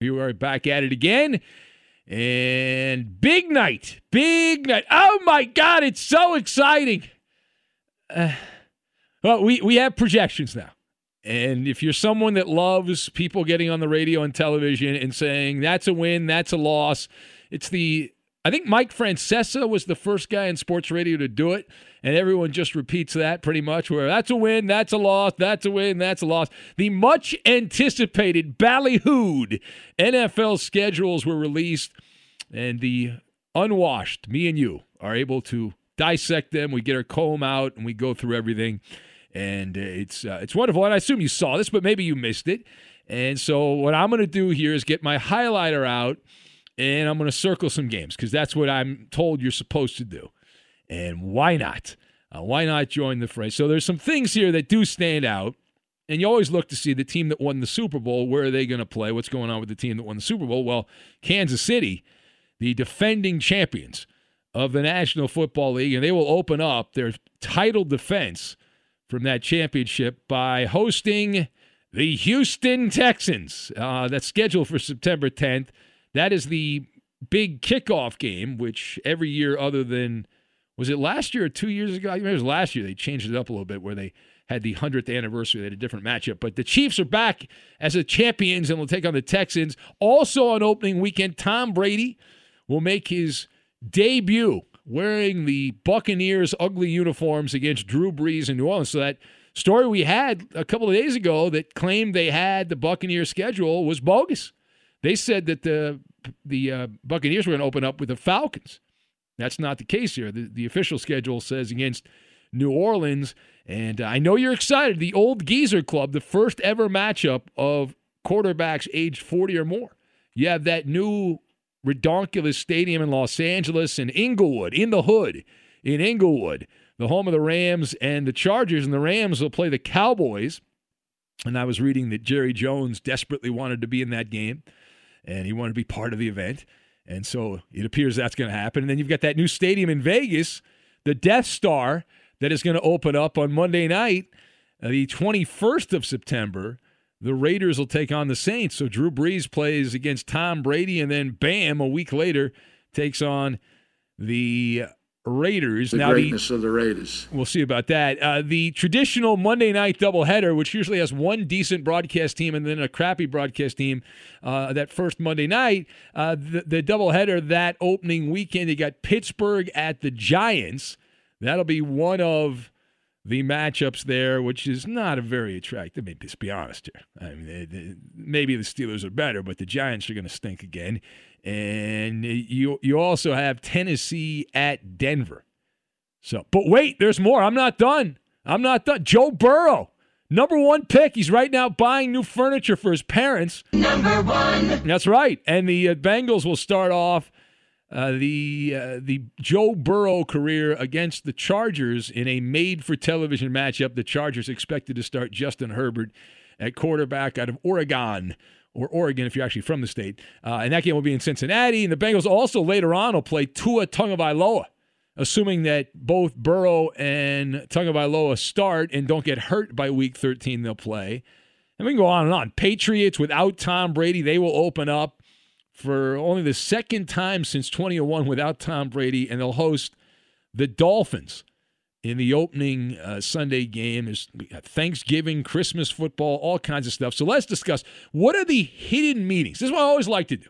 You are back at it again. And big night. Big night. Oh my God, it's so exciting. Uh, well, we, we have projections now. And if you're someone that loves people getting on the radio and television and saying that's a win, that's a loss, it's the I think Mike Francesa was the first guy in sports radio to do it, and everyone just repeats that pretty much. Where that's a win, that's a loss, that's a win, that's a loss. The much anticipated ballyhooed NFL schedules were released, and the unwashed, me and you, are able to dissect them. We get our comb out and we go through everything, and it's uh, it's wonderful. And I assume you saw this, but maybe you missed it. And so what I'm going to do here is get my highlighter out and I'm going to circle some games because that's what I'm told you're supposed to do. And why not? Uh, why not join the fray? So there's some things here that do stand out. And you always look to see the team that won the Super Bowl, where are they going to play? What's going on with the team that won the Super Bowl? Well, Kansas City, the defending champions of the National Football League, and they will open up their title defense from that championship by hosting the Houston Texans. Uh, that's scheduled for September 10th. That is the big kickoff game, which every year, other than was it last year or two years ago? I it was last year. They changed it up a little bit where they had the 100th anniversary. They had a different matchup. But the Chiefs are back as the champions and will take on the Texans. Also on opening weekend, Tom Brady will make his debut wearing the Buccaneers' ugly uniforms against Drew Brees in New Orleans. So that story we had a couple of days ago that claimed they had the Buccaneers schedule was bogus. They said that the the uh, Buccaneers were going to open up with the Falcons. That's not the case here. The, the official schedule says against New Orleans, and uh, I know you're excited. The old Geezer Club, the first ever matchup of quarterbacks aged 40 or more. You have that new redonkulous stadium in Los Angeles and Inglewood, in the hood in Inglewood the home of the Rams and the Chargers, and the Rams will play the Cowboys. And I was reading that Jerry Jones desperately wanted to be in that game, and he wanted to be part of the event. And so it appears that's going to happen. And then you've got that new stadium in Vegas, the Death Star, that is going to open up on Monday night, uh, the 21st of September. The Raiders will take on the Saints. So Drew Brees plays against Tom Brady, and then bam, a week later takes on the Raiders. The now greatness of the Raiders. We'll see about that. Uh, the traditional Monday night doubleheader, which usually has one decent broadcast team and then a crappy broadcast team, uh, that first Monday night, uh, the, the doubleheader that opening weekend, you got Pittsburgh at the Giants. That'll be one of the matchups there, which is not a very attractive. Maybe let's be honest here. I mean, they, they, maybe the Steelers are better, but the Giants are going to stink again. And you you also have Tennessee at Denver. So, but wait, there's more. I'm not done. I'm not done. Joe Burrow, number one pick. He's right now buying new furniture for his parents. Number one. That's right. And the uh, Bengals will start off uh, the uh, the Joe Burrow career against the Chargers in a made-for-television matchup. The Chargers expected to start Justin Herbert at quarterback out of Oregon or Oregon if you're actually from the state. Uh, and that game will be in Cincinnati. And the Bengals also later on will play Tua Tagovailoa, assuming that both Burrow and Tagovailoa start and don't get hurt by Week 13. They'll play. And we can go on and on. Patriots without Tom Brady, they will open up for only the second time since 2001 without Tom Brady, and they'll host the Dolphins in the opening uh, Sunday game. Is Thanksgiving, Christmas football, all kinds of stuff. So let's discuss what are the hidden meetings. This is what I always like to do.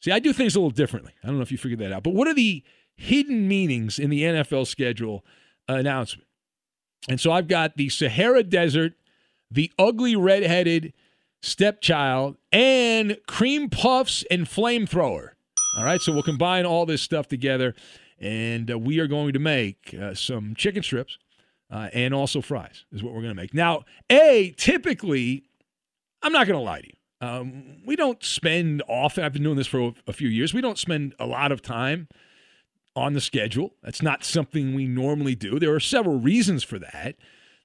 See, I do things a little differently. I don't know if you figured that out, but what are the hidden meanings in the NFL schedule announcement? And so I've got the Sahara Desert, the ugly redheaded stepchild, and cream puffs and flamethrower. All right, so we'll combine all this stuff together, and uh, we are going to make uh, some chicken strips uh, and also fries, is what we're going to make. Now, A, typically, I'm not going to lie to you. Um, we don't spend often, I've been doing this for a, a few years, we don't spend a lot of time on the schedule. That's not something we normally do. There are several reasons for that.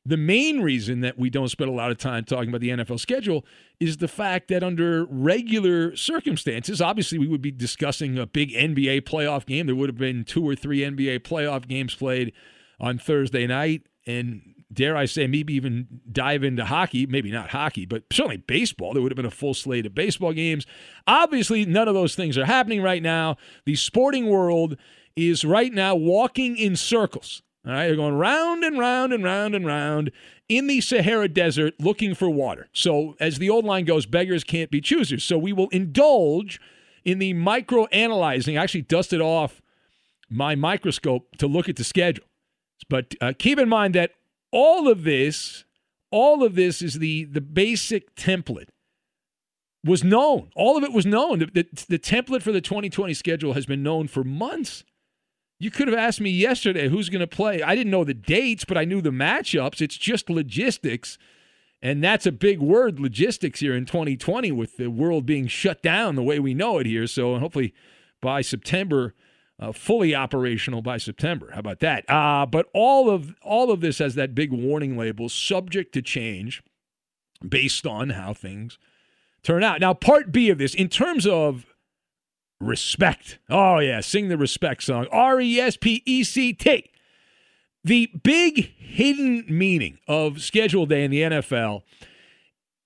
The main reason that we don't spend a lot of time talking about the NFL schedule is the fact that under regular circumstances, obviously we would be discussing a big NBA playoff game. There would have been two or three NBA playoff games played on Thursday night. And dare I say, maybe even dive into hockey, maybe not hockey, but certainly baseball. There would have been a full slate of baseball games. Obviously, none of those things are happening right now. The sporting world is right now walking in circles. All right, they're going round and round and round and round in the Sahara Desert looking for water. So, as the old line goes, beggars can't be choosers. So, we will indulge in the micro analyzing. I actually dusted off my microscope to look at the schedule. But uh, keep in mind that all of this, all of this is the the basic template was known. All of it was known. The, the, the template for the 2020 schedule has been known for months. You could have asked me yesterday who's going to play. I didn't know the dates, but I knew the matchups. It's just logistics. And that's a big word, logistics, here in 2020 with the world being shut down the way we know it here. So hopefully by September, uh, fully operational by September. How about that? Uh, but all of all of this has that big warning label, subject to change based on how things turn out. Now, part B of this, in terms of respect. Oh, yeah, sing the respect song. R E S P E C T. The big hidden meaning of schedule day in the NFL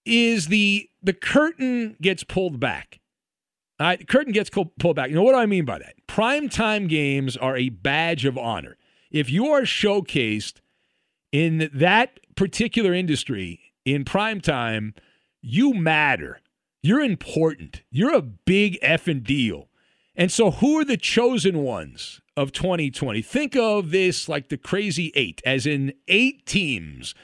is the the curtain gets pulled back. All right, the curtain gets pulled back. You know what do I mean by that? Prime time games are a badge of honor. If you are showcased in that particular industry in prime time, you matter. You're important. You're a big effing deal. And so, who are the chosen ones of 2020? Think of this like the crazy eight, as in eight teams.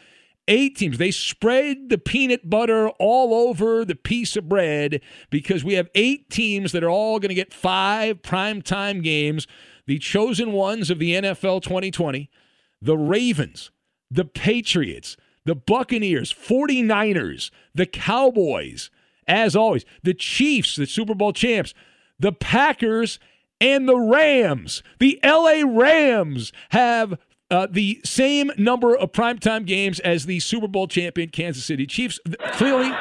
Eight teams. They spread the peanut butter all over the piece of bread because we have eight teams that are all going to get five primetime games. The chosen ones of the NFL 2020 the Ravens, the Patriots, the Buccaneers, 49ers, the Cowboys, as always, the Chiefs, the Super Bowl champs, the Packers, and the Rams. The LA Rams have uh, the same number of primetime games as the Super Bowl champion Kansas City Chiefs. Clearly,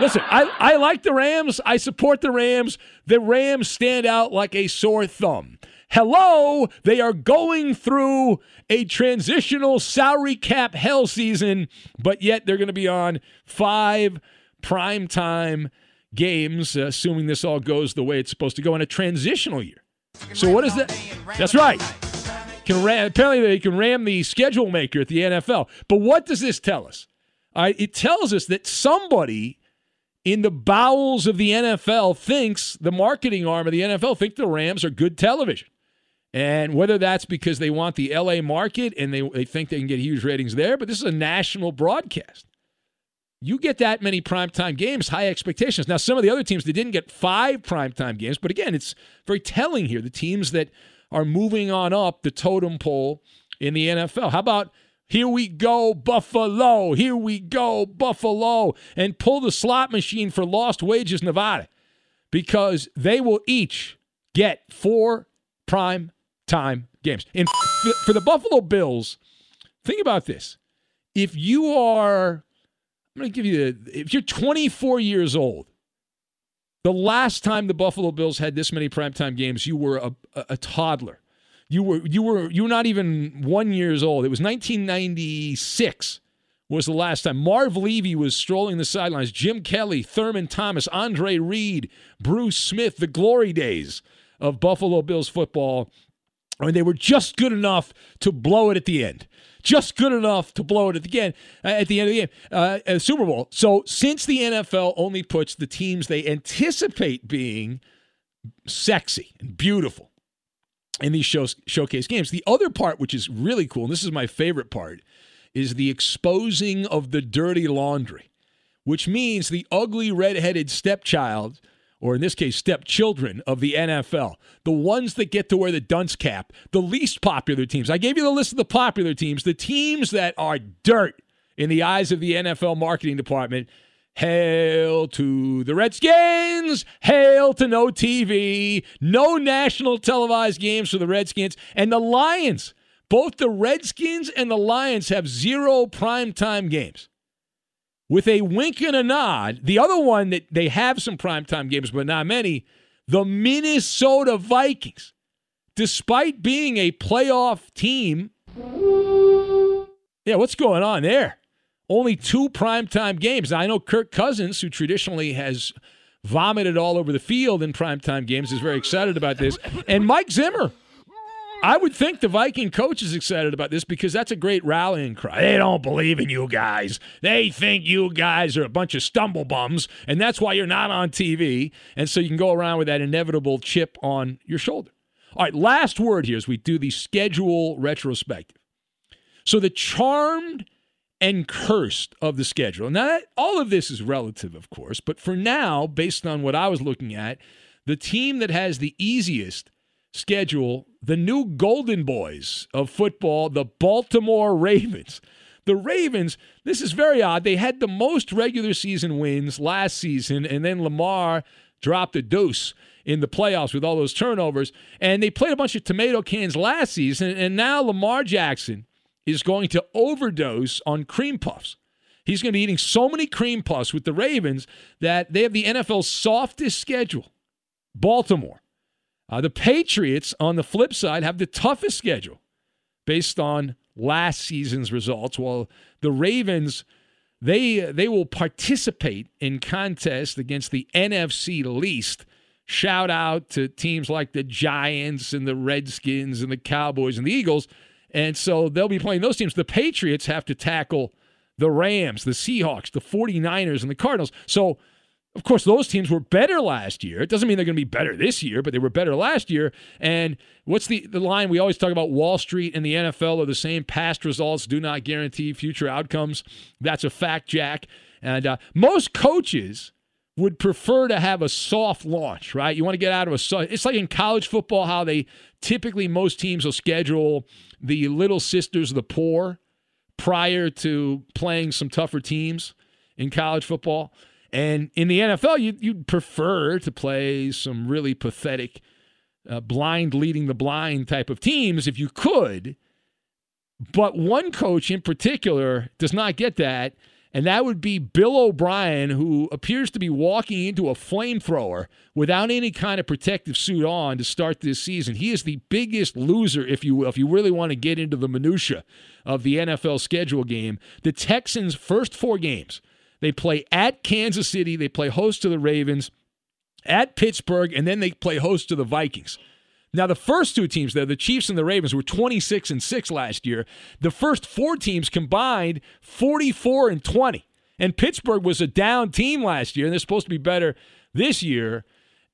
listen, I, I like the Rams. I support the Rams. The Rams stand out like a sore thumb. Hello, they are going through a transitional salary cap hell season, but yet they're going to be on five primetime games, uh, assuming this all goes the way it's supposed to go in a transitional year. So, what is that? That's right. Can ram, apparently, they can ram the schedule maker at the NFL. But what does this tell us? It tells us that somebody in the bowels of the NFL thinks the marketing arm of the NFL think the Rams are good television. And whether that's because they want the LA market and they, they think they can get huge ratings there, but this is a national broadcast. You get that many primetime games, high expectations. Now, some of the other teams, they didn't get five primetime games, but again, it's very telling here. The teams that are moving on up the totem pole in the NFL. How about here we go, Buffalo. Here we go, Buffalo. And pull the slot machine for Lost Wages, Nevada, because they will each get four prime time games. And for the Buffalo Bills, think about this. If you are, I'm going to give you, the, if you're 24 years old, the last time the Buffalo Bills had this many primetime games, you were a, a, a toddler. You were you were you were not even one years old. It was 1996 was the last time. Marv Levy was strolling the sidelines. Jim Kelly, Thurman Thomas, Andre Reed, Bruce Smith, the glory days of Buffalo Bills football. I mean, they were just good enough to blow it at the end. Just good enough to blow it at the end at the end of the game, uh, the Super Bowl. So since the NFL only puts the teams they anticipate being sexy and beautiful in these shows, showcase games, the other part, which is really cool, and this is my favorite part, is the exposing of the dirty laundry, which means the ugly redheaded stepchild or in this case, stepchildren of the NFL, the ones that get to wear the dunce cap, the least popular teams. I gave you the list of the popular teams, the teams that are dirt in the eyes of the NFL marketing department. Hail to the Redskins. Hail to no TV, no national televised games for the Redskins, and the Lions. Both the Redskins and the Lions have zero primetime games with a wink and a nod. The other one that they have some primetime games, but not many, the Minnesota Vikings. Despite being a playoff team, yeah, what's going on there? Only two primetime games. Now, I know Kirk Cousins, who traditionally has vomited all over the field in primetime games, is very excited about this. And Mike Zimmer, I would think the Viking coach is excited about this because that's a great rallying cry. They don't believe in you guys. They think you guys are a bunch of stumble bums, and that's why you're not on TV. And so you can go around with that inevitable chip on your shoulder. All right, last word here as we do the schedule retrospective. So the charmed and cursed of the schedule. Now, that, all of this is relative, of course, but for now, based on what I was looking at, the team that has the easiest schedule the new Golden Boys of football, the Baltimore Ravens. The Ravens, this is very odd. They had the most regular season wins last season, and then Lamar dropped a deuce in the playoffs with all those turnovers. And they played a bunch of tomato cans last season, and now Lamar Jackson is going to overdose on cream puffs. He's going to be eating so many cream puffs with the Ravens that they have the NFL's softest schedule. Baltimore. Uh, the Patriots, on the flip side, have the toughest schedule based on last season's results, while the Ravens they they will participate in contests against the NFC least. Shout out to teams like the Giants and the Redskins and the Cowboys and the Eagles. And so they'll be playing those teams. The Patriots have to tackle the Rams, the Seahawks, the 49ers, and the Cardinals. So of course, those teams were better last year. It doesn't mean they're going to be better this year, but they were better last year. And what's the, the line? We always talk about Wall Street and the NFL are the same. Past results do not guarantee future outcomes. That's a fact, Jack. And uh, most coaches would prefer to have a soft launch, right? You want to get out of a soft. It's like in college football, how they typically most teams will schedule the little sisters of the poor prior to playing some tougher teams in college football. And in the NFL, you, you'd prefer to play some really pathetic, uh, blind leading the blind type of teams if you could. But one coach in particular does not get that, and that would be Bill O'Brien, who appears to be walking into a flamethrower without any kind of protective suit on to start this season. He is the biggest loser, if you will, if you really want to get into the minutia of the NFL schedule game. The Texans' first four games, they play at Kansas City, they play host to the Ravens, at Pittsburgh, and then they play host to the Vikings. Now, the first two teams there, the Chiefs and the Ravens, were 26 and 6 last year. The first four teams combined 44 and 20. And Pittsburgh was a down team last year, and they're supposed to be better this year.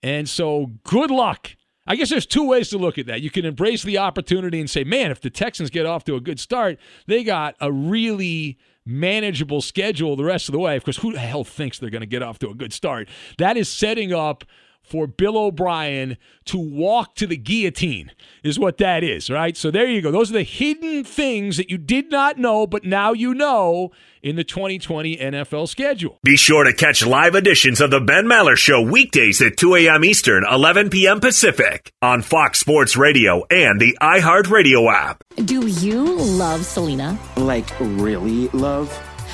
And so, good luck. I guess there's two ways to look at that. You can embrace the opportunity and say, man, if the Texans get off to a good start, they got a really manageable schedule the rest of the way. Of course, who the hell thinks they're going to get off to a good start? That is setting up for Bill O'Brien to walk to the guillotine, is what that is, right? So there you go. Those are the hidden things that you did not know, but now you know in the 2020 NFL schedule. Be sure to catch live editions of The Ben Maller Show weekdays at 2 a.m. Eastern, 11 p.m. Pacific on Fox Sports Radio and the iHeartRadio app. Do you love Selena? Like, really love?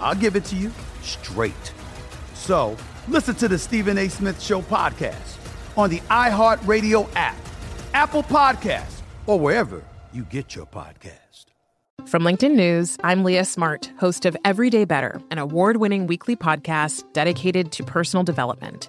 I'll give it to you straight. So listen to the Stephen A. Smith Show podcast on the iHeartRadio app, Apple Podcasts, or wherever you get your podcast. From LinkedIn News, I'm Leah Smart, host of Everyday Better, an award winning weekly podcast dedicated to personal development.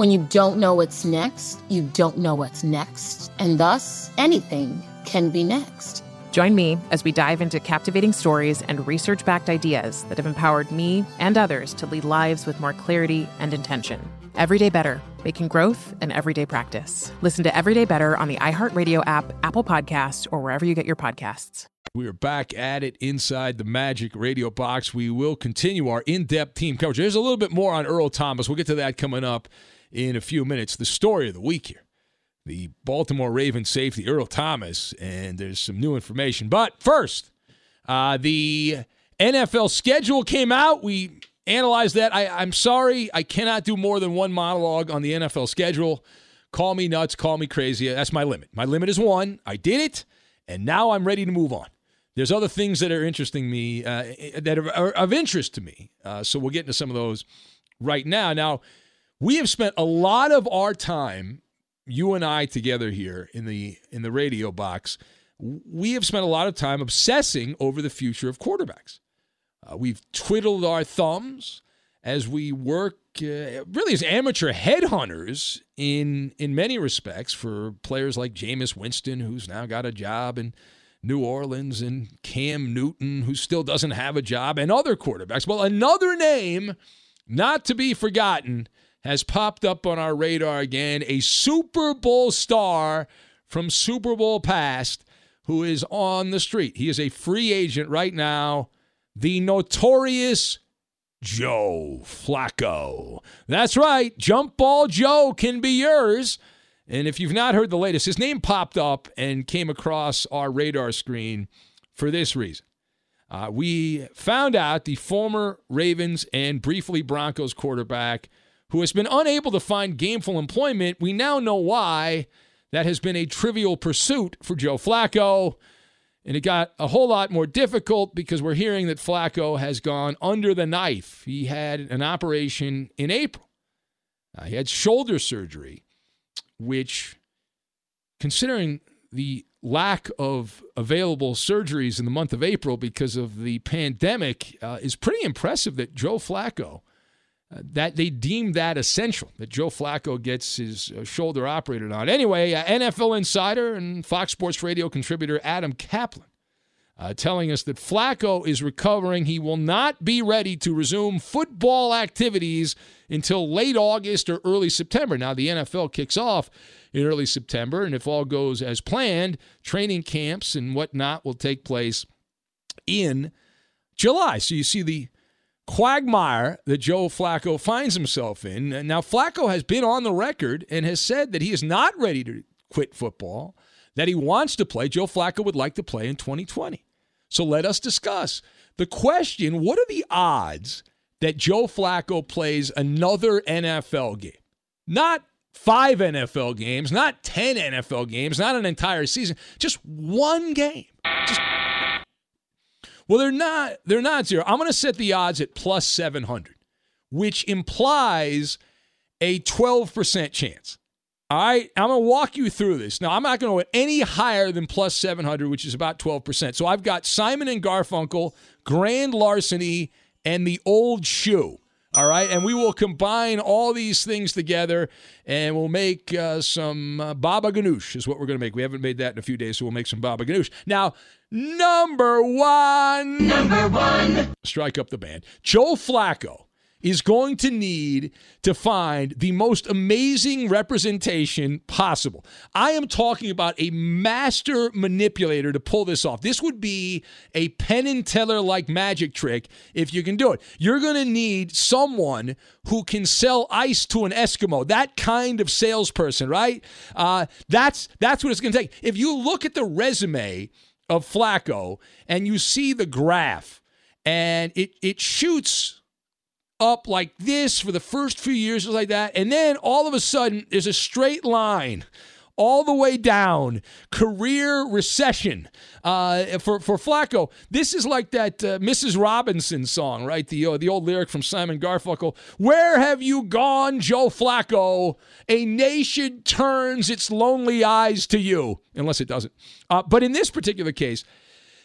When you don't know what's next, you don't know what's next, and thus anything can be next. Join me as we dive into captivating stories and research backed ideas that have empowered me and others to lead lives with more clarity and intention. Everyday Better, making growth an everyday practice. Listen to Everyday Better on the iHeartRadio app, Apple Podcasts, or wherever you get your podcasts. We are back at it inside the Magic Radio Box. We will continue our in depth team coverage. There's a little bit more on Earl Thomas. We'll get to that coming up in a few minutes. The story of the week here the Baltimore Ravens safety, Earl Thomas, and there's some new information. But first, uh, the NFL schedule came out. We analyzed that. I, I'm sorry, I cannot do more than one monologue on the NFL schedule. Call me nuts, call me crazy. That's my limit. My limit is one. I did it, and now I'm ready to move on. There's other things that are interesting me, uh, that are, are, of interest to me. Uh, so we'll get into some of those right now. Now, we have spent a lot of our time, you and I together here in the in the radio box. We have spent a lot of time obsessing over the future of quarterbacks. Uh, we've twiddled our thumbs as we work uh, really as amateur headhunters in in many respects for players like Jameis Winston, who's now got a job in New Orleans, and Cam Newton, who still doesn't have a job, and other quarterbacks. Well, another name not to be forgotten has popped up on our radar again. A Super Bowl star from Super Bowl past who is on the street. He is a free agent right now. The notorious Joe Flacco. That's right. Jump Ball Joe can be yours. And if you've not heard the latest, his name popped up and came across our radar screen for this reason. Uh, we found out the former Ravens and briefly Broncos quarterback who has been unable to find gainful employment. We now know why. That has been a trivial pursuit for Joe Flacco. And it got a whole lot more difficult because we're hearing that Flacco has gone under the knife. He had an operation in April. Uh, he had shoulder surgery, which, considering the lack of available surgeries in the month of April because of the pandemic, uh, is pretty impressive that Joe Flacco. That they deem that essential that Joe Flacco gets his uh, shoulder operated on. Anyway, uh, NFL insider and Fox Sports Radio contributor Adam Caplan uh, telling us that Flacco is recovering. He will not be ready to resume football activities until late August or early September. Now, the NFL kicks off in early September, and if all goes as planned, training camps and whatnot will take place in July. So you see the quagmire that Joe Flacco finds himself in. Now, Flacco has been on the record and has said that he is not ready to quit football, that he wants to play. Joe Flacco would like to play in 2020. So let us discuss the question what are the odds that Joe Flacco plays another NFL game? Not five NFL games, not 10 NFL games, not an entire season, just one game. Just well, they're not. They're not zero. I'm going to set the odds at plus 700, which implies a 12% chance. All right, I'm going to walk you through this. Now, I'm not going to go any higher than plus 700, which is about 12%. So I've got Simon and Garfunkel, Grand Larceny, and the Old Shoe. All right, and we will combine all these things together, and we'll make uh, some uh, baba ganoush. Is what we're going to make. We haven't made that in a few days, so we'll make some baba ganoush. Now, number one, number one, strike up the band. Joe Flacco is going to need to find the most amazing representation possible. I am talking about a master manipulator to pull this off. This would be a Penn and Teller like magic trick if you can do it. You're going to need someone who can sell ice to an Eskimo. That kind of salesperson, right? Uh, that's that's what it's going to take. If you look at the resume of Flacco and you see the graph and it it shoots up like this for the first few years, like that. And then all of a sudden, there's a straight line all the way down. Career recession uh, for for Flacco. This is like that uh, Mrs. Robinson song, right? The uh, the old lyric from Simon Garfunkel. Where have you gone, Joe Flacco? A nation turns its lonely eyes to you, unless it doesn't. Uh, but in this particular case,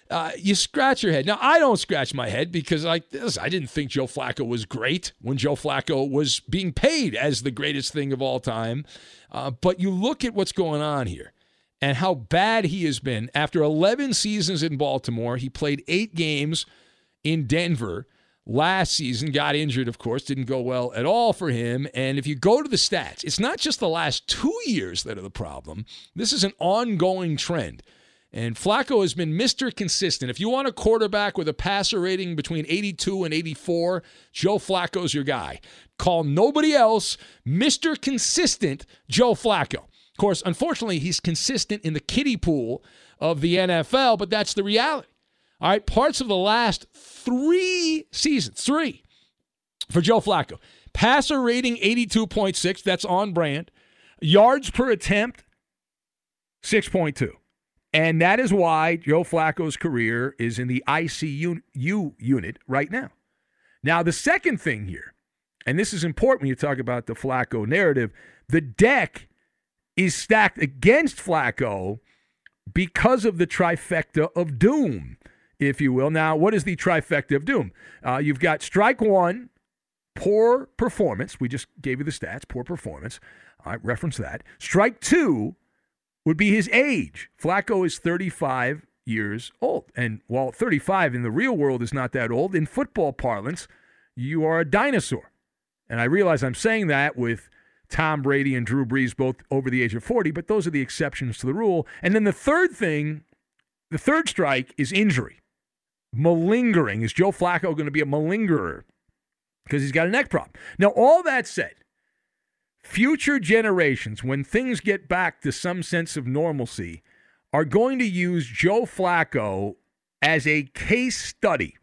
uh, you scratch your head. Now, I don't scratch my head because like this, I didn't think Joe Flacco was great when Joe Flacco was being paid as the greatest thing of all time. Uh, but you look at what's going on here and how bad he has been. After 11 seasons in Baltimore, he played eight games in Denver last season, got injured, of course, didn't go well at all for him. And if you go to the stats, it's not just the last two years that are the problem, this is an ongoing trend. And Flacco has been Mr. Consistent. If you want a quarterback with a passer rating between 82 and 84, Joe Flacco's your guy. Call nobody else Mr. Consistent Joe Flacco. Of course, unfortunately, he's consistent in the kiddie pool of the NFL, but that's the reality. All right, parts of the last three seasons, three for Joe Flacco. Passer rating 82.6, that's on brand. Yards per attempt, 6.2. And that is why Joe Flacco's career is in the ICU unit right now. Now, the second thing here, and this is important when you talk about the Flacco narrative, the deck is stacked against Flacco because of the trifecta of doom, if you will. Now, what is the trifecta of doom? Uh, you've got strike one, poor performance. We just gave you the stats, poor performance. I reference that. Strike two, would be his age. Flacco is 35 years old. And while 35 in the real world is not that old, in football parlance, you are a dinosaur. And I realize I'm saying that with Tom Brady and Drew Brees both over the age of 40, but those are the exceptions to the rule. And then the third thing, the third strike is injury. Malingering. Is Joe Flacco going to be a malingerer? Because he's got a neck problem. Now, all that said, Future generations, when things get back to some sense of normalcy, are going to use Joe Flacco as a case study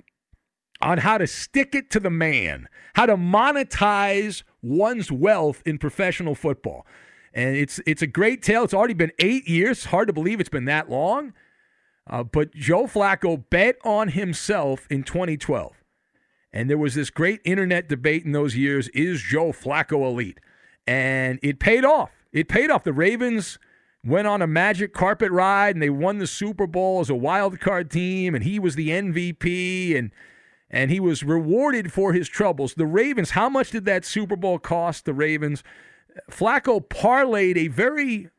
on how to stick it to the man, how to monetize one's wealth in professional football. And it's it's a great tale. It's already been eight years. Hard to believe it's been that long. Uh, but Joe Flacco bet on himself in 2012. And there was this great internet debate in those years is Joe Flacco elite? And it paid off. It paid off. The Ravens went on a magic carpet ride and they won the Super Bowl as a wild card team, and he was the MVP and and he was rewarded for his troubles. The Ravens, how much did that Super Bowl cost the Ravens? Flacco parlayed a very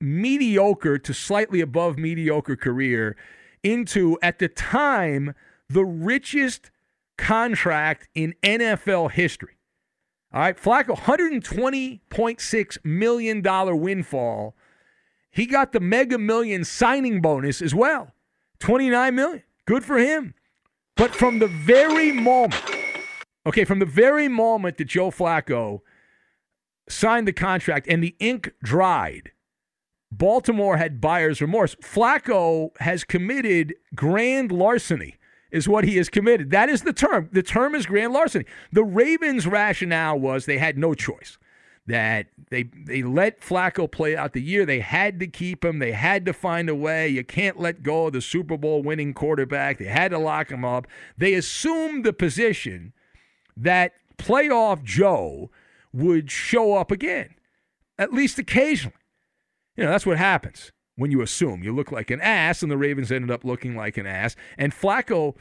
mediocre to slightly above mediocre career into, at the time, the richest contract in NFL history. All right, Flacco, $120.6 million windfall. He got the mega million signing bonus as well. 29 million. Good for him. But from the very moment, okay, from the very moment that Joe Flacco signed the contract and the ink dried, Baltimore had buyer's remorse. Flacco has committed grand larceny is what he has committed. That is the term. The term is grand larceny. The Ravens' rationale was they had no choice. That they they let Flacco play out the year. They had to keep him. They had to find a way. You can't let go of the Super Bowl winning quarterback. They had to lock him up. They assumed the position that playoff Joe would show up again, at least occasionally. You know, that's what happens when you assume. You look like an ass, and the Ravens ended up looking like an ass. And Flacco,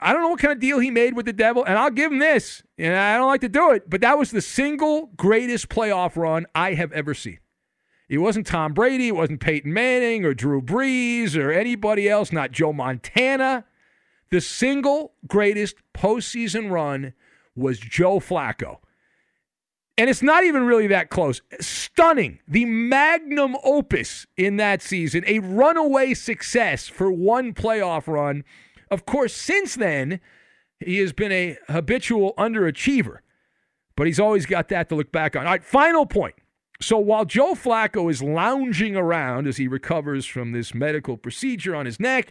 I don't know what kind of deal he made with the devil, and I'll give him this. And I don't like to do it, but that was the single greatest playoff run I have ever seen. It wasn't Tom Brady, it wasn't Peyton Manning or Drew Brees or anybody else, not Joe Montana. The single greatest postseason run was Joe Flacco. And it's not even really that close. Stunning. The magnum opus in that season, a runaway success for one playoff run. Of course, since then, he has been a habitual underachiever, but he's always got that to look back on. All right, final point. So while Joe Flacco is lounging around as he recovers from this medical procedure on his neck,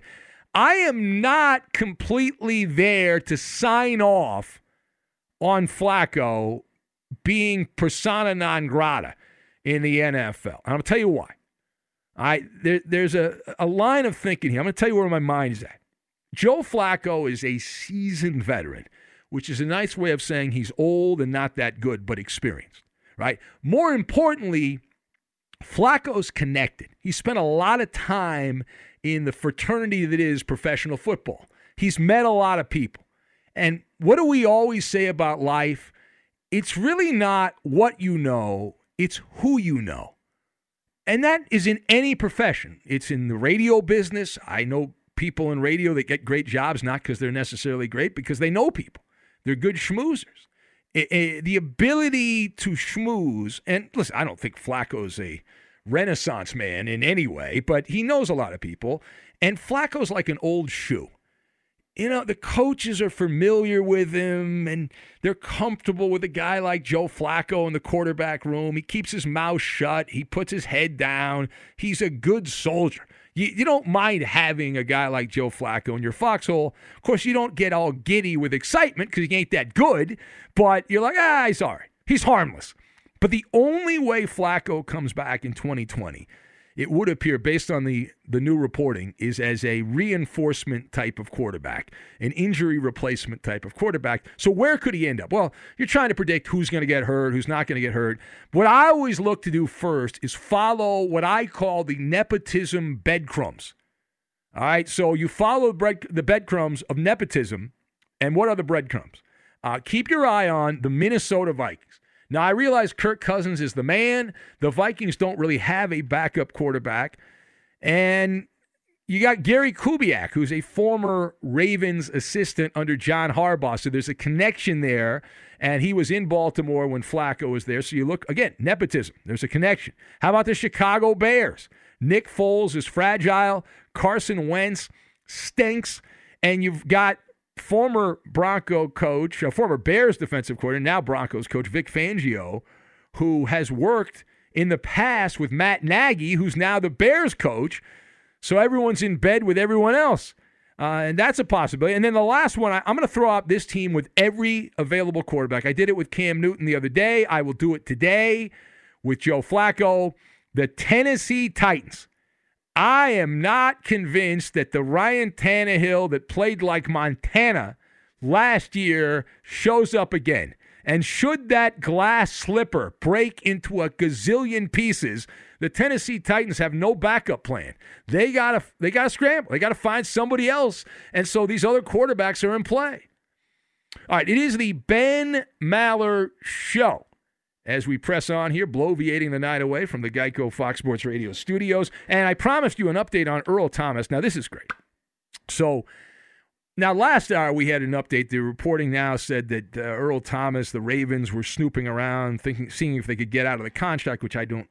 I am not completely there to sign off on Flacco being persona non grata in the NFL. And I'll tell you why. I there, there's a, a line of thinking here. I'm going to tell you where my mind is at. Joe Flacco is a seasoned veteran, which is a nice way of saying he's old and not that good, but experienced, right? More importantly, Flacco's connected. He spent a lot of time in the fraternity that is professional football. He's met a lot of people. And what do we always say about life? It's really not what you know, it's who you know. And that is in any profession. It's in the radio business. I know people in radio that get great jobs not because they're necessarily great, because they know people. They're good schmoozers. It, it, the ability to schmooze, and listen, I don't think Flacco's a renaissance man in any way, but he knows a lot of people. And Flacco's like an old shoe. You know, the coaches are familiar with him and they're comfortable with a guy like Joe Flacco in the quarterback room. He keeps his mouth shut, he puts his head down. He's a good soldier. You, you don't mind having a guy like Joe Flacco in your foxhole. Of course, you don't get all giddy with excitement because he ain't that good, but you're like, ah, he's all right. He's harmless. But the only way Flacco comes back in 2020, it would appear, based on the, the new reporting, is as a reinforcement type of quarterback, an injury replacement type of quarterback. So where could he end up? Well, you're trying to predict who's going to get hurt, who's not going to get hurt. What I always look to do first is follow what I call the nepotism breadcrumbs. All right, so you follow bread, the breadcrumbs of nepotism, and what are the breadcrumbs? Uh, keep your eye on the Minnesota Vikings. Now, I realize Kirk Cousins is the man. The Vikings don't really have a backup quarterback. And you got Gary Kubiak, who's a former Ravens assistant under John Harbaugh. So there's a connection there. And he was in Baltimore when Flacco was there. So you look, again, nepotism. There's a connection. How about the Chicago Bears? Nick Foles is fragile. Carson Wentz stinks. And you've got former Bronco coach, former Bears defensive coordinator, now Broncos coach Vic Fangio, who has worked in the past with Matt Nagy, who's now the Bears coach. So everyone's in bed with everyone else. Uh, and that's a possibility. And then the last one, I, I'm going to throw out this team with every available quarterback. I did it with Cam Newton the other day. I will do it today with Joe Flacco. The Tennessee Titans. I am not convinced that the Ryan Tannehill that played like Montana last year shows up again. And should that glass slipper break into a gazillion pieces, the Tennessee Titans have no backup plan. They gotta they gotta scramble. They gotta find somebody else. And so these other quarterbacks are in play. All right, it is the Ben Maller Show as we press on here, bloviating the night away from the Geico Fox Sports Radio studios. And I promised you an update on Earl Thomas. Now, this is great. So, now last hour we had an update. The reporting now said that uh, Earl Thomas, the Ravens, were snooping around, thinking, seeing if they could get out of the contract, which I don't.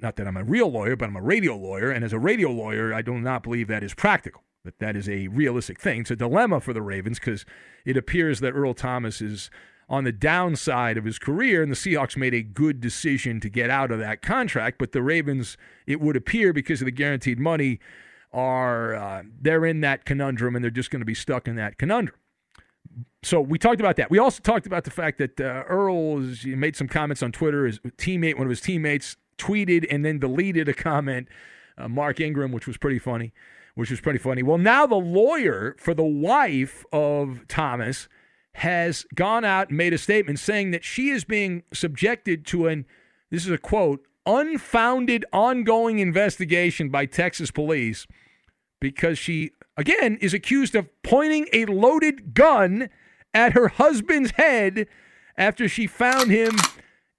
Not that I'm a real lawyer, but I'm a radio lawyer, and as a radio lawyer, I do not believe that is practical. That that is a realistic thing. It's a dilemma for the Ravens because it appears that Earl Thomas is on the downside of his career, and the Seahawks made a good decision to get out of that contract. But the Ravens, it would appear, because of the guaranteed money, are uh, they're in that conundrum, and they're just going to be stuck in that conundrum. So we talked about that. We also talked about the fact that uh, Earl made some comments on Twitter. His teammate, one of his teammates, tweeted and then deleted a comment, uh, Mark Ingram, which was pretty funny. Which was pretty funny. Well, now the lawyer for the wife of Thomas has gone out and made a statement saying that she is being subjected to an, this is a quote, unfounded ongoing investigation by Texas police because she, again, is accused of pointing a loaded gun at her husband's head after she found him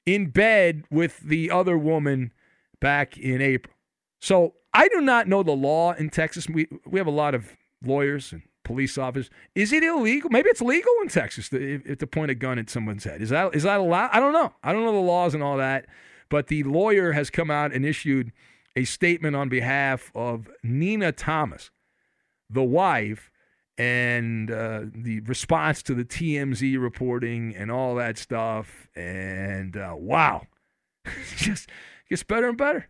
in bed with the other woman back in April. So I do not know the law in Texas. We, we have a lot of lawyers and police officer. Is it illegal? Maybe it's legal in Texas to, to point a gun at someone's head. Is that is that allowed? I don't know. I don't know the laws and all that. But the lawyer has come out and issued a statement on behalf of Nina Thomas, the wife, and uh, the response to the TMZ reporting and all that stuff. And uh, wow, just gets better and better.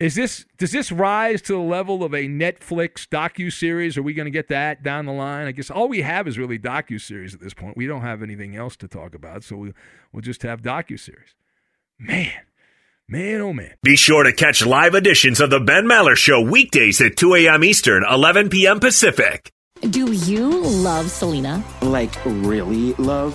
Is this does this rise to the level of a Netflix docu series? Are we going to get that down the line? I guess all we have is really docu series at this point. We don't have anything else to talk about, so we, we'll just have docu series. Man, man, oh man! Be sure to catch live editions of the Ben Maller Show weekdays at 2 a.m. Eastern, 11 p.m. Pacific. Do you love Selena? Like really love?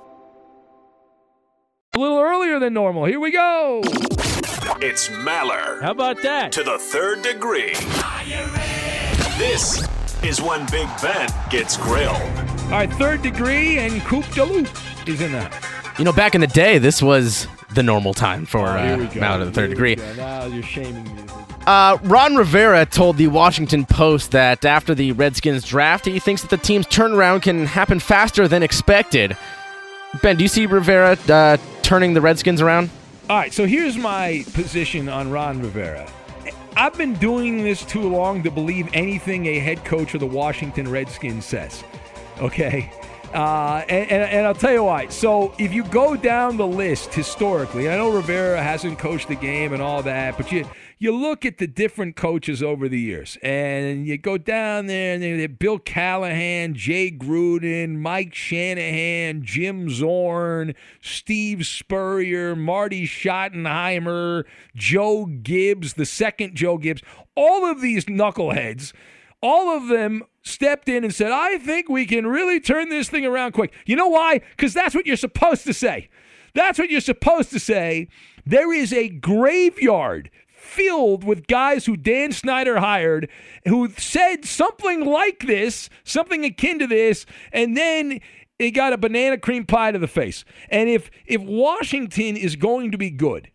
A little earlier than normal. Here we go. It's Maller. How about that? To the third degree. This is when Big Ben gets grilled. All right, third degree and Coop de Loop is in that. You know, back in the day, this was the normal time for Oh, uh, we go. Mount of the third degree. Now you're shaming me. Uh, Ron Rivera told the Washington Post that after the Redskins draft, he thinks that the team's turnaround can happen faster than expected. Ben, do you see Rivera uh, turning the Redskins around? All right, so here's my position on Ron Rivera. I've been doing this too long to believe anything a head coach of the Washington Redskins says. Okay? Uh, and, and, and I'll tell you why. So if you go down the list historically, I know Rivera hasn't coached the game and all that, but you you look at the different coaches over the years, and you go down there, and they're Bill Callahan, Jay Gruden, Mike Shanahan, Jim Zorn, Steve Spurrier, Marty Schottenheimer, Joe Gibbs, the second Joe Gibbs, all of these knuckleheads all of them stepped in and said, I think we can really turn this thing around quick. You know why? Because that's what you're supposed to say. That's what you're supposed to say. There is a graveyard filled with guys who Dan Snyder hired who said something like this, something akin to this, and then it got a banana cream pie to the face. And if if Washington is going to be good,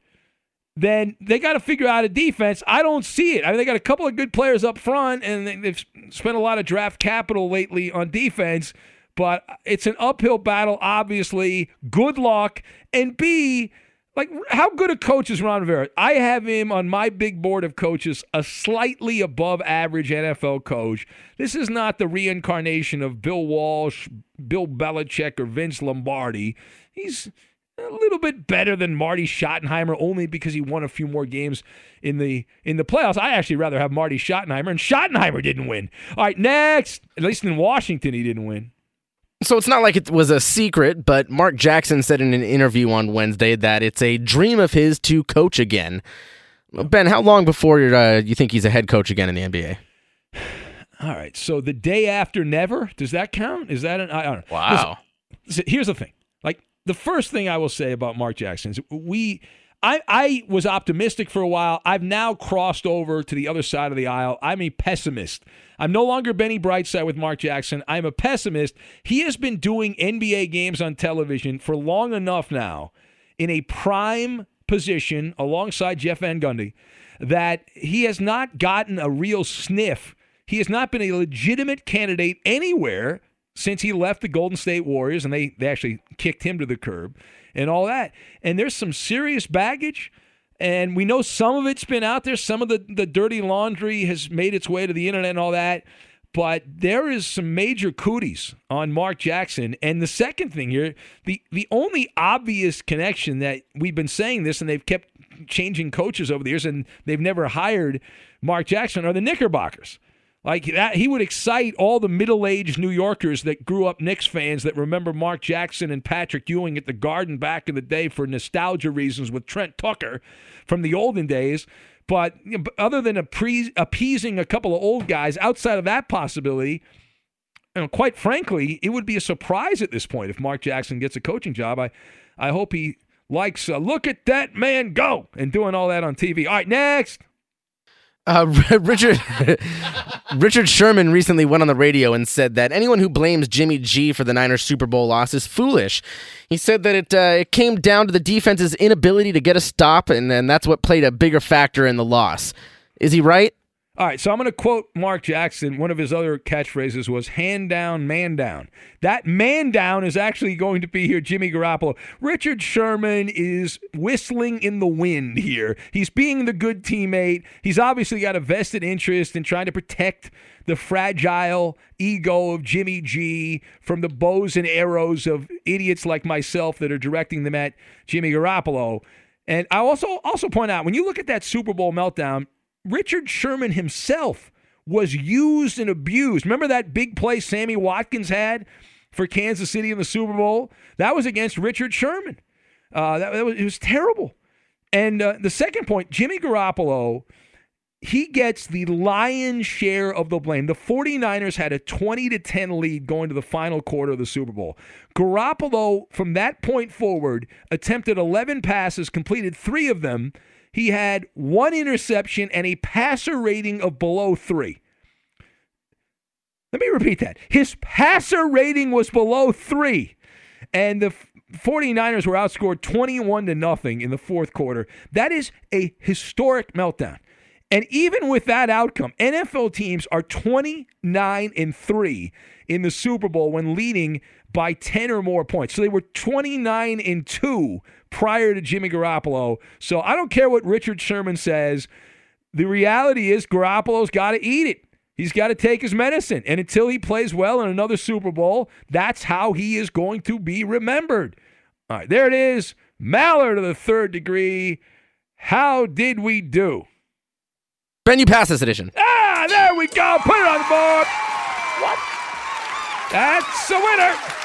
then they got to figure out a defense. I don't see it. I mean, they got a couple of good players up front, and they- they've spent a lot of draft capital lately on defense. But it's an uphill battle, obviously. Good luck, and B, Like, how good a coach is Ron Rivera? I have him on my big board of coaches, a slightly above average NFL coach. This is not the reincarnation of Bill Walsh, Bill Belichick, or Vince Lombardi. He's a little bit better than Marty Schottenheimer only because he won a few more games in the in the playoffs. I actually rather have Marty Schottenheimer, and Schottenheimer didn't win. All right, next. At least in Washington, he didn't win. So it's not like it was a secret, but Mark Jackson said in an interview on Wednesday that it's a dream of his to coach again. Ben, how long before uh, you think he's a head coach again in the NBA? All right. So the day after never, does that count? Is that an I don't know. Wow. Listen, here's the thing. Like the first thing I will say about Mark Jackson is we I, I was optimistic for a while. I've now crossed over to the other side of the aisle. I'm a pessimist. I'm no longer Benny Brightside with Mark Jackson. I'm a pessimist. He has been doing NBA games on television for long enough now in a prime position alongside Jeff Van Gundy that he has not gotten a real sniff. He has not been a legitimate candidate anywhere since he left the Golden State Warriors and they, they actually kicked him to the curb and all that. And there's some serious baggage. And we know some of it's been out there. Some of the, the dirty laundry has made its way to the internet and all that. But there is some major cooties on Mark Jackson. And the second thing here, the, the only obvious connection that we've been saying this, and they've kept changing coaches over the years, and they've never hired Mark Jackson, are the Knickerbockers. Like that, he would excite all the middle-aged New Yorkers that grew up Knicks fans that remember Mark Jackson and Patrick Ewing at the Garden back in the day for nostalgia reasons with Trent Tucker from the olden days. But you know, other than appeasing a couple of old guys, outside of that possibility, you know, quite frankly, it would be a surprise at this point if Mark Jackson gets a coaching job. I, I hope he likes uh, look at that man go and doing all that on TV. All right, next. Uh, Richard Richard Sherman recently went on the radio and said that anyone who blames Jimmy G for the Niners Super Bowl loss is foolish. He said that it uh, it came down to the defense's inability to get a stop, and, and that's what played a bigger factor in the loss. Is he right? All right, so I'm going to quote Mark Jackson. One of his other catchphrases was hand down, man down. That man down is actually going to be here, Jimmy Garoppolo. Richard Sherman is whistling in the wind here. He's being the good teammate. He's obviously got a vested interest in trying to protect the fragile ego of Jimmy G from the bows and arrows of idiots like myself that are directing them at Jimmy Garoppolo. And I also also point out when you look at that Super Bowl meltdown, Richard Sherman himself was used and abused. Remember that big play Sammy Watkins had for Kansas City in the Super Bowl? That was against Richard Sherman. Uh, that, that was, it was terrible. And uh, the second point, Jimmy Garoppolo, he gets the lion's share of the blame. The 49ers had a 20 to 10 lead going to the final quarter of the Super Bowl. Garoppolo, from that point forward, attempted 11 passes, completed three of them he had one interception and a passer rating of below three. Let me repeat that. His passer rating was below three. And the 49ers were outscored 21 to nothing in the fourth quarter. That is a historic meltdown. And even with that outcome, NFL teams are 29 and 3 in the Super Bowl when leading by 10 or more points. So they were 29 and 2 prior to Jimmy Garoppolo. So I don't care what Richard Sherman says. The reality is Garoppolo's got to eat it. He's got to take his medicine. And until he plays well in another Super Bowl, that's how he is going to be remembered. All right, there it is. Maller to the third degree. How did we do? Ben, you pass this edition. Ah, there we go. Put it on the board. What? That's a winner.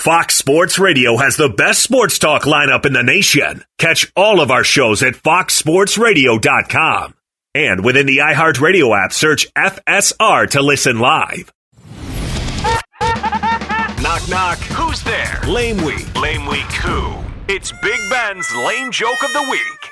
Fox Sports Radio has the best sports talk lineup in the nation. Catch all of our shows at foxsportsradio.com. And within the iHeartRadio app, search FSR to listen live. Knock, knock. Who's there? Lame Week. Lame Week who? It's Big Ben's Lame Joke of the Week.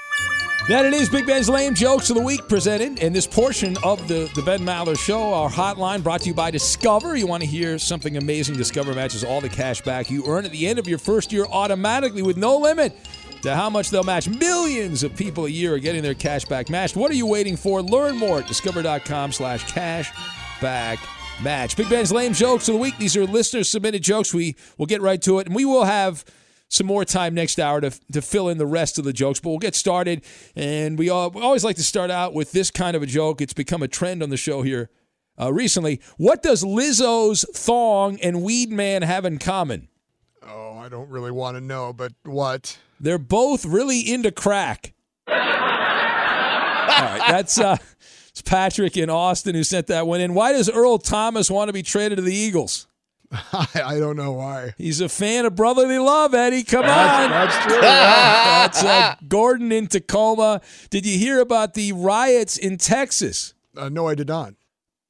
That it is Big Ben's Lame Jokes of the Week presented in this portion of the, the Ben Maller Show. Our hotline brought to you by Discover. You want to hear something amazing? Discover matches all the cash back you earn at the end of your first year automatically with no limit to how much they'll match. Millions of people a year are getting their cash back matched. What are you waiting for? Learn more at discover.com slash cash back match. Big Ben's Lame Jokes of the Week. These are listener submitted jokes. We will get right to it. And we will have some more time next hour to, to fill in the rest of the jokes. But we'll get started. And we, all, we always like to start out with this kind of a joke. It's become a trend on the show here uh, recently. What does Lizzo's thong and Weed Man have in common? Oh, I don't really want to know, but what? They're both really into crack. All right, that's uh, it's Patrick in Austin who sent that one in. Why does Earl Thomas want to be traded to the Eagles? I, I don't know why. He's a fan of brotherly love, Eddie. Come That's- on. that's true, that's uh, Gordon in Tacoma. Did you hear about the riots in Texas? Uh, no, I did not.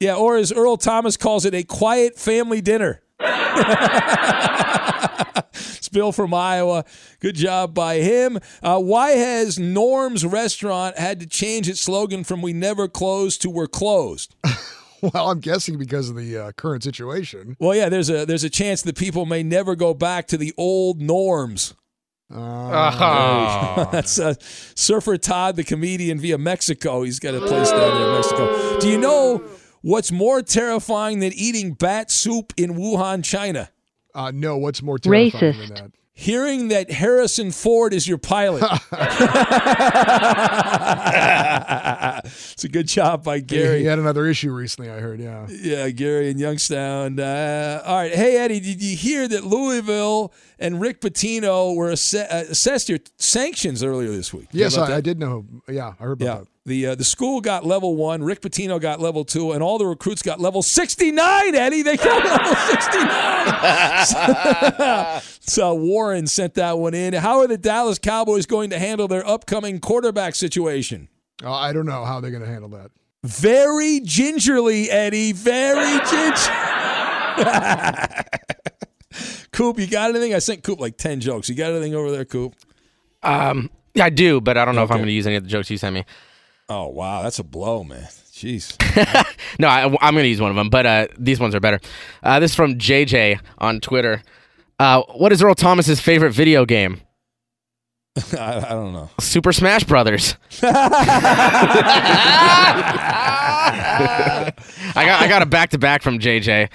Yeah, or as Earl Thomas calls it, a quiet family dinner. Spill from Iowa. Good job by him. Uh, why has Norm's restaurant had to change its slogan from "We never close" to "We're closed"? Well, I'm guessing because of the uh, current situation. Well, yeah, there's a there's a chance that people may never go back to the old norms. Oh. That's uh, Surfer Todd, the comedian via Mexico. He's got a place down there in Mexico. Do you know what's more terrifying than eating bat soup in Wuhan, China? Uh, no, what's more terrifying Racist. than that? Hearing that Harrison Ford is your pilot. it's a good job by Gary. He had another issue recently, I heard, yeah. Yeah, Gary in Youngstown. Uh, all right. Hey, Eddie, did you hear that Louisville and Rick Pitino were asse- uh, assessed your sanctions earlier this week? Yes, I, I did know. Yeah, I heard about Yeah. that. The, uh, the school got level one, Rick Pitino got level two, and all the recruits got level 69, Eddie. They got level 69. so Warren sent that one in. How are the Dallas Cowboys going to handle their upcoming quarterback situation? Uh, I don't know how they're going to handle that. Very gingerly, Eddie. Very gingerly. Coop, you got anything? I sent Coop like 10 jokes. You got anything over there, Coop? Um, I do, but I don't know if I'm going to use any of the jokes you sent me. Oh, wow. That's a blow, man. Jeez. no, I, am going to use one of them, but uh, these ones are better. Uh, this is from JJ on Twitter. Uh, what is Earl Thomas's favorite video game? I, I don't know. Super Smash Brothers. I got I got a back to back from JJ.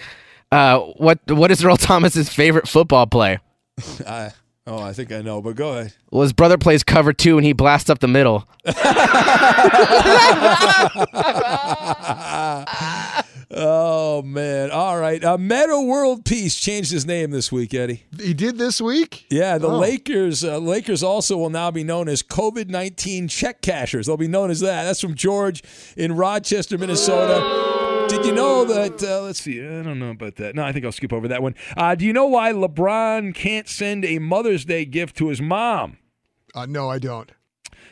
Uh, what what is Earl Thomas's favorite football play? I, oh, I think I know, but go ahead. Well, his brother plays cover two and he blasts up the middle. oh, man. All right. Uh, Meta World Peace changed his name this week, Eddie. He did this week? Yeah, the Oh. Lakers. Uh, Lakers also will now be known as COVID nineteen check cashers. They'll be known as that. That's from George in Rochester, Minnesota. Did you know that? Uh, let's see. I don't know about that. No, I think I'll skip over that one. Uh, do you know why LeBron can't send a Mother's Day gift to his mom? Uh, no, I don't.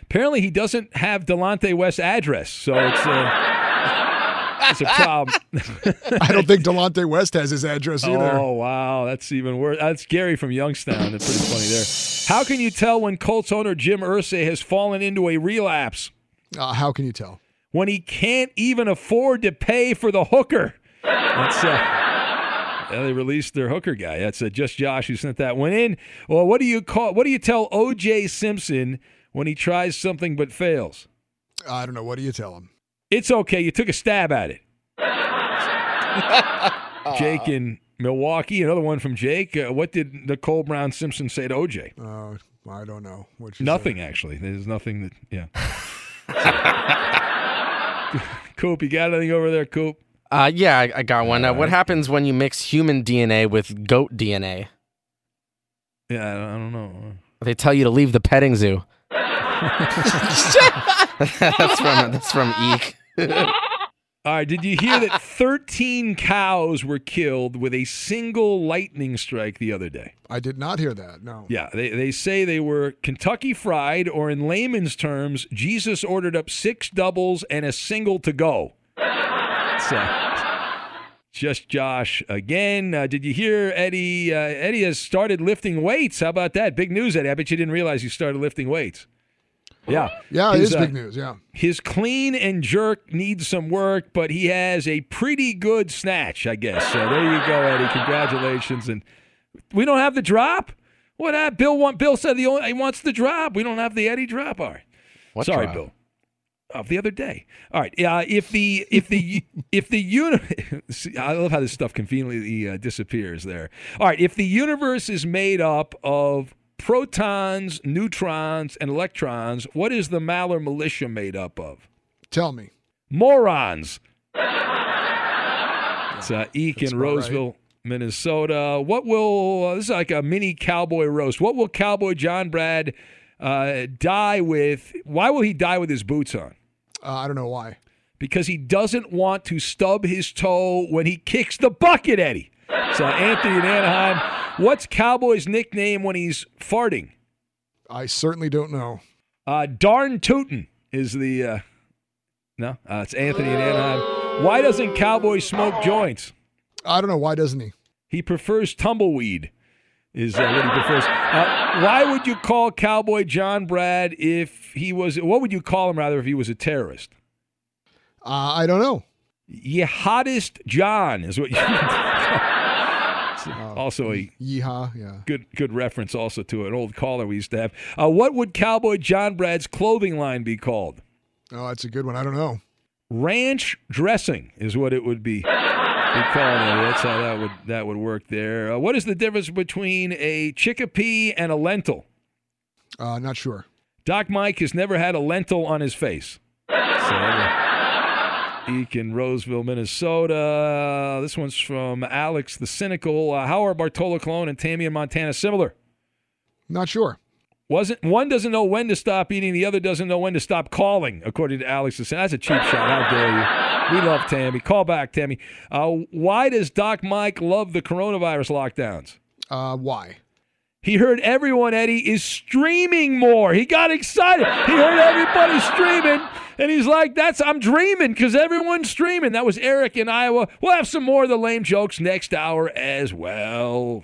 Apparently, he doesn't have Delonte West's address, so it's uh, it's a problem. I don't think Delonte West has his address either. Oh wow, that's even worse. That's Gary from Youngstown. It's pretty funny there. How can you tell when Colts owner Jim Irsay has fallen into a relapse? Uh, how can you tell? When he can't even afford to pay for the hooker. That's uh, they released their hooker guy. That's uh, just Josh who sent that one in. Well, what do you call? What do you tell O.J. Simpson when he tries something but fails? I don't know. What do you tell him? It's okay. You took a stab at it. Jake in Milwaukee. Another one from Jake. Uh, what did Nicole Brown Simpson say to OJ? Uh, I don't know. Nothing, actually. There's nothing that, yeah. Coop, you got anything over there, Coop? Uh, yeah, I, I got one. Uh, what happens when you mix human DNA with goat DNA? Yeah, I don't, I don't know. They tell you to leave the petting zoo. that's from that's from Eek. All right, did you hear that 13 cows were killed with a single lightning strike the other day? I did not hear that. No. Yeah, they, they say they were Kentucky fried, or in layman's terms, Jesus ordered up six doubles and a single to go. So, just Josh again. Uh, did you hear Eddie? Uh, Eddie has started lifting weights. How about that? Big news, Eddie. I bet you didn't realize you started lifting weights. Yeah. Yeah, it His, is uh, big news. Yeah. His clean and jerk needs some work, but he has a pretty good snatch, I guess. So there you go, Eddie. Congratulations. And we don't have the drop. What happened? Bill want Bill said the only, he wants the drop. We don't have the Eddie drop. All right. What Sorry, drop? Bill. Of the other day. All right. Uh, if the if the if the uni- See, I love how this stuff conveniently uh, disappears there. All right. If the universe is made up of protons, neutrons, and electrons, what is the Maller militia made up of? Tell me. Morons. It's uh, Eek That's in about right. Roseville, Minnesota. What will uh, this is like a mini cowboy roast? What will Cowboy John Brad uh, die with? Why will he die with his boots on? Uh, I don't know why. Because he doesn't want to stub his toe when he kicks the bucket, Eddie. So Anthony in Anaheim. What's Cowboy's nickname when he's farting? I certainly don't know. Uh, darn tootin' is the. Uh, no, uh, it's Anthony in Anaheim. Why doesn't Cowboy smoke joints? I don't know. Why doesn't he? He prefers tumbleweed. Is uh, what he prefers. Uh, why would you call Cowboy John Brad if he was? What would you call him rather if he was a terrorist? Uh, I don't know. Jihadist John is what you. It's also a Yeehaw, yeah. good good reference also to an old caller we used to have. Uh, what would Cowboy John Brad's clothing line be called? Oh, that's a good one. I don't know. Ranch dressing is what it would be. That's how that would that would work there. Uh, what is the difference between a chickpea and a lentil? Uh, not sure. Doc Mike has never had a lentil on his face. So, uh, Eek in Roseville, Minnesota. This one's from Alex the Cynical. Uh, how are Bartolo Colon and Tammy in Montana similar? Not sure. Wasn't one doesn't know when to stop eating, the other doesn't know when to stop calling, according to Alex. the. That's a cheap shot. How dare you? We love Tammy. Call back, Tammy. Uh, why does Doc Mike love the coronavirus lockdowns? Uh, why? He heard everyone, Eddie, is streaming more. He got excited. He heard everybody streaming, and he's like, "That's I'm dreaming because everyone's streaming." That was Eric in Iowa. We'll have some more of the lame jokes next hour as well.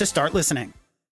to start listening.